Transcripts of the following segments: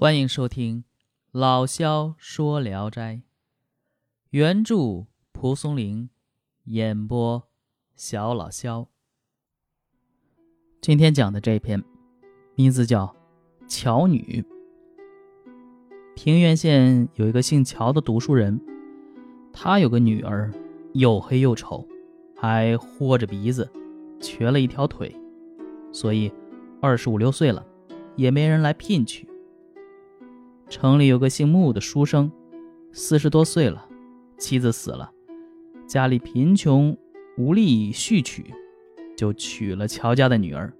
欢迎收听《老萧说聊斋》，原著蒲松龄，演播小老萧。今天讲的这篇名字叫《乔女》。平原县有一个姓乔的读书人，他有个女儿，又黑又丑，还豁着鼻子，瘸了一条腿，所以二十五六岁了，也没人来聘娶。城里有个姓穆的书生，四十多岁了，妻子死了，家里贫穷无力续娶，就娶了乔家的女儿。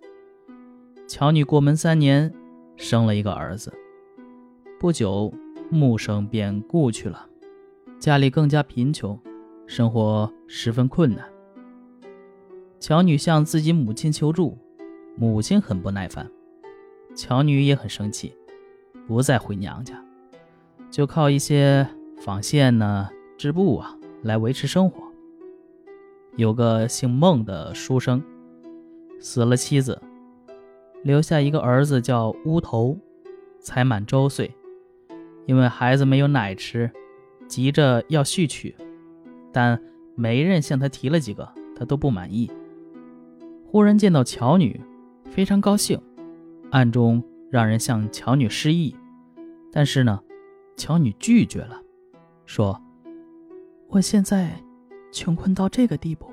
乔女过门三年，生了一个儿子。不久，穆生便故去了，家里更加贫穷，生活十分困难。乔女向自己母亲求助，母亲很不耐烦，乔女也很生气。不再回娘家，就靠一些纺线呢、织布啊来维持生活。有个姓孟的书生，死了妻子，留下一个儿子叫乌头，才满周岁。因为孩子没有奶吃，急着要续娶，但媒人向他提了几个，他都不满意。忽然见到乔女，非常高兴，暗中。让人向乔女示意，但是呢，乔女拒绝了，说：“我现在穷困到这个地步，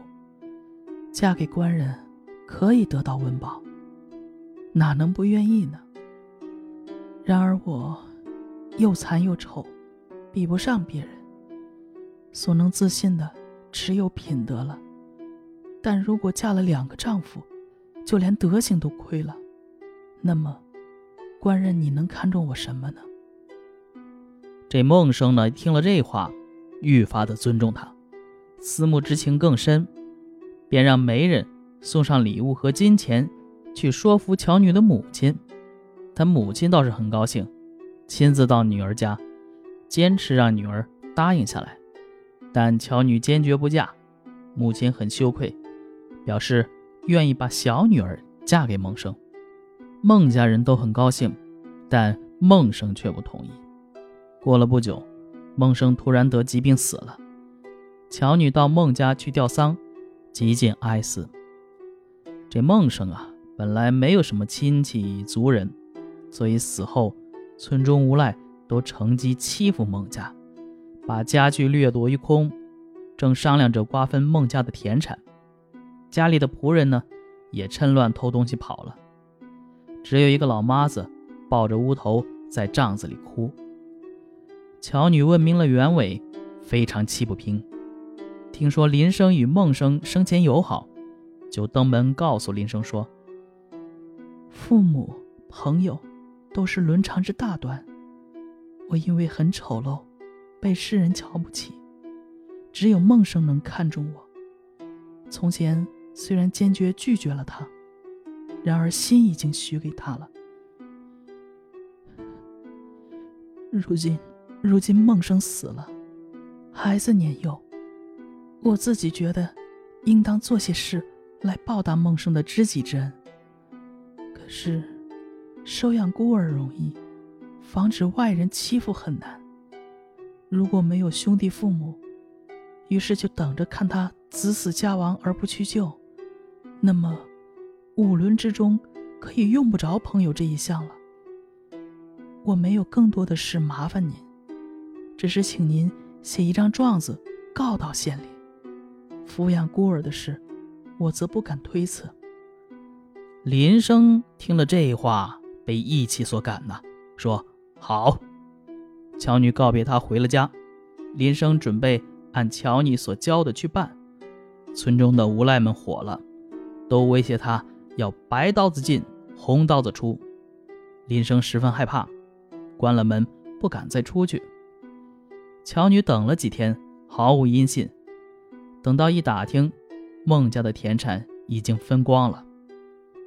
嫁给官人可以得到温饱，哪能不愿意呢？然而我又残又丑，比不上别人，所能自信的只有品德了。但如果嫁了两个丈夫，就连德行都亏了，那么……”官人，你能看中我什么呢？这孟生呢，听了这话，愈发的尊重他，思慕之情更深，便让媒人送上礼物和金钱，去说服乔女的母亲。他母亲倒是很高兴，亲自到女儿家，坚持让女儿答应下来。但乔女坚决不嫁，母亲很羞愧，表示愿意把小女儿嫁给孟生。孟家人都很高兴，但孟生却不同意。过了不久，孟生突然得疾病死了。乔女到孟家去吊丧，极尽哀思。这孟生啊，本来没有什么亲戚族人，所以死后村中无赖都乘机欺负孟家，把家具掠夺一空，正商量着瓜分孟家的田产。家里的仆人呢，也趁乱偷东西跑了。只有一个老妈子抱着乌头在帐子里哭。乔女问明了原委，非常气不平。听说林生与孟生生前友好，就登门告诉林生说：“父母朋友都是伦常之大端，我因为很丑陋，被世人瞧不起。只有孟生能看中我。从前虽然坚决拒绝了他。”然而心已经许给他了。如今，如今孟生死了，孩子年幼，我自己觉得，应当做些事来报答孟生的知己之恩。可是，收养孤儿容易，防止外人欺负很难。如果没有兄弟父母，于是就等着看他子死家亡而不去救，那么。五伦之中，可以用不着朋友这一项了。我没有更多的事麻烦您，只是请您写一张状子，告到县里。抚养孤儿的事，我则不敢推辞。林生听了这话，被义气所感呐，说：“好。”乔女告别他回了家。林生准备按乔女所教的去办。村中的无赖们火了，都威胁他。要白刀子进，红刀子出。林生十分害怕，关了门，不敢再出去。乔女等了几天，毫无音信。等到一打听，孟家的田产已经分光了。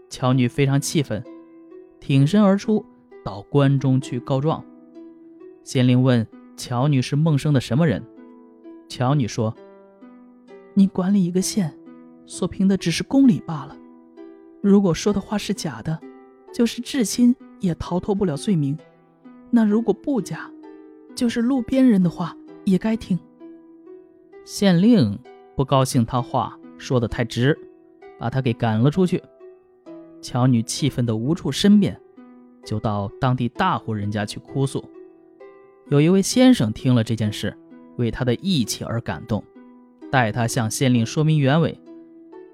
乔女非常气愤，挺身而出，到关中去告状。县令问乔女是孟生的什么人？乔女说：“你管理一个县，所凭的只是公理罢了。”如果说的话是假的，就是至亲也逃脱不了罪名。那如果不假，就是路边人的话也该听。县令不高兴，他话说的太直，把他给赶了出去。乔女气愤得无处申辩，就到当地大户人家去哭诉。有一位先生听了这件事，为他的义气而感动，代他向县令说明原委。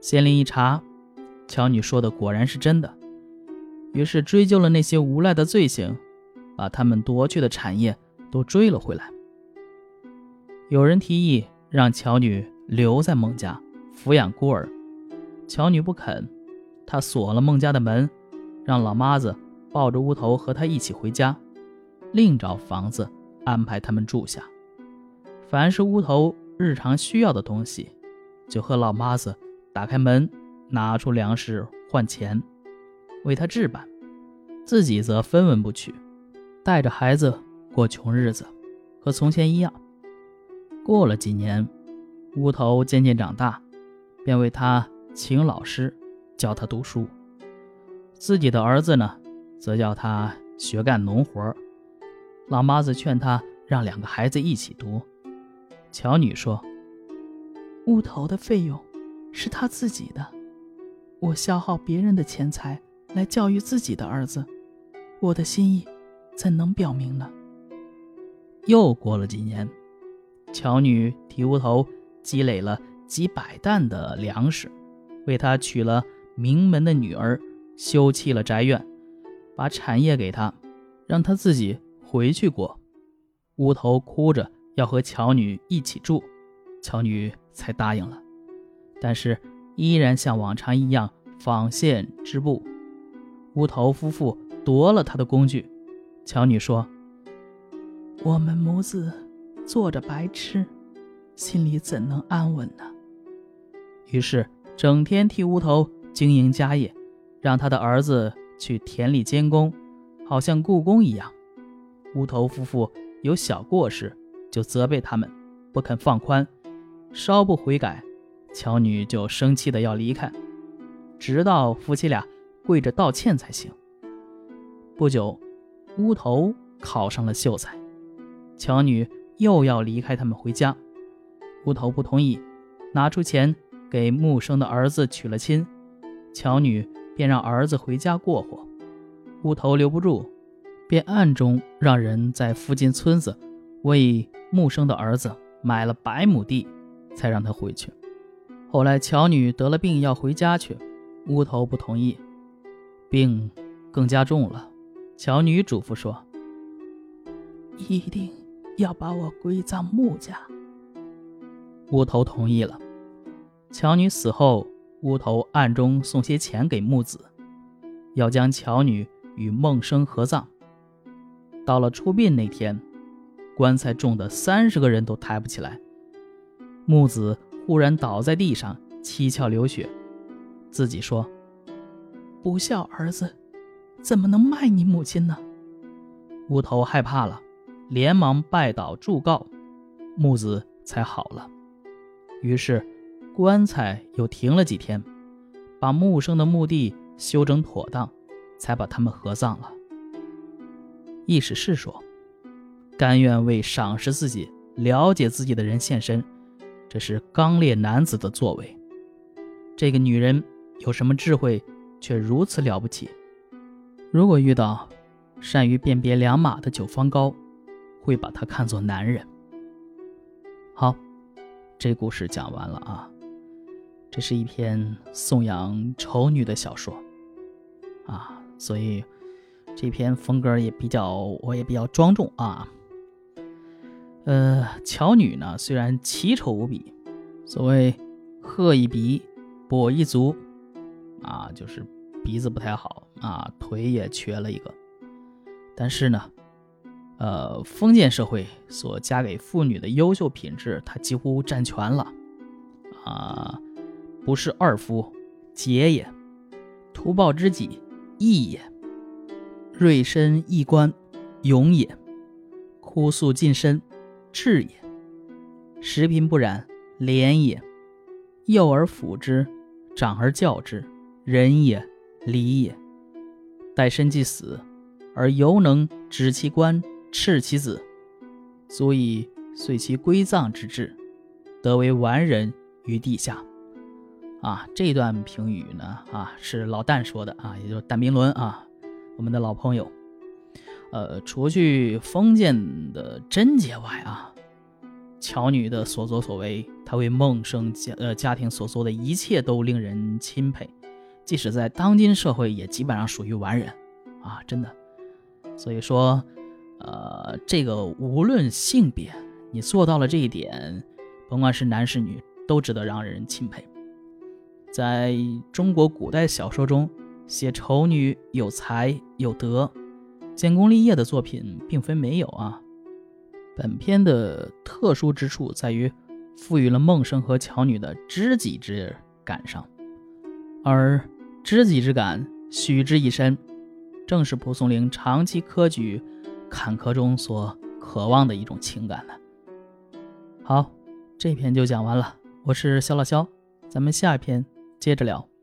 县令一查，乔女说的果然是真的，于是追究了那些无赖的罪行。把他们夺去的产业都追了回来。有人提议让乔女留在孟家抚养孤儿，乔女不肯，她锁了孟家的门，让老妈子抱着乌头和她一起回家，另找房子安排他们住下。凡是乌头日常需要的东西，就和老妈子打开门，拿出粮食换钱，为他置办，自己则分文不取。带着孩子过穷日子，和从前一样。过了几年，乌头渐渐长大，便为他请老师教他读书。自己的儿子呢，则叫他学干农活。老妈子劝他让两个孩子一起读。乔女说：“乌头的费用是他自己的，我消耗别人的钱财来教育自己的儿子，我的心意。”怎能表明呢？又过了几年，乔女替乌头积累了几百担的粮食，为他娶了名门的女儿，修葺了宅院，把产业给他，让他自己回去过。乌头哭着要和乔女一起住，乔女才答应了，但是依然像往常一样纺线织布。乌头夫妇夺了他的工具。乔女说：“我们母子坐着白吃，心里怎能安稳呢？”于是整天替乌头经营家业，让他的儿子去田里监工，好像雇工一样。乌头夫妇有小过失，就责备他们，不肯放宽，稍不悔改，乔女就生气的要离开，直到夫妻俩跪着道歉才行。不久。乌头考上了秀才，乔女又要离开他们回家，乌头不同意，拿出钱给木生的儿子娶了亲，乔女便让儿子回家过活。乌头留不住，便暗中让人在附近村子为木生的儿子买了百亩地，才让他回去。后来乔女得了病要回家去，乌头不同意，病更加重了。乔女嘱咐说：“一定要把我归葬穆家。”乌头同意了。乔女死后，乌头暗中送些钱给木子，要将乔女与孟生合葬。到了出殡那天，棺材重的三十个人都抬不起来。木子忽然倒在地上，七窍流血，自己说：“不孝儿子。”怎么能卖你母亲呢？乌头害怕了，连忙拜倒祝告，木子才好了。于是棺材又停了几天，把木生的墓地修整妥当，才把他们合葬了。意思是说，甘愿为赏识自己、了解自己的人献身，这是刚烈男子的作为。这个女人有什么智慧，却如此了不起？如果遇到善于辨别良马的九方高，会把他看作男人。好，这故事讲完了啊。这是一篇颂扬丑女的小说啊，所以这篇风格也比较，我也比较庄重啊。呃，巧女呢，虽然奇丑无比，所谓鹤一鼻，跛一足啊，就是。鼻子不太好啊，腿也瘸了一个。但是呢，呃，封建社会所加给妇女的优秀品质，她几乎占全了啊！不是二夫，节也；图报知己，义也；锐身义官，勇也；哭诉近身，智也；食贫不染，廉也；幼而抚之，长而教之，仁也。礼也，待身既死，而犹能指其冠，赤其子，足以遂其归葬之志，得为完人于地下。啊，这段评语呢，啊，是老旦说的啊，也就是旦冰伦啊，我们的老朋友。呃，除去封建的贞洁外啊，乔女的所作所为，她为孟生家呃家庭所做的一切都令人钦佩，即使在当今社会，也基本上属于完人啊，真的。所以说，呃，这个无论性别，你做到了这一点，甭管是男是女，都值得让人钦佩。在中国古代小说中，写丑女有才有德、建功立业的作品并非没有啊。本片的特殊之处在于赋予了孟生和乔女的知己之感上，而知己之感许之以身，正是蒲松龄长期科举坎坷中所渴望的一种情感呢。好，这篇就讲完了，我是肖老肖，咱们下一篇。接着聊。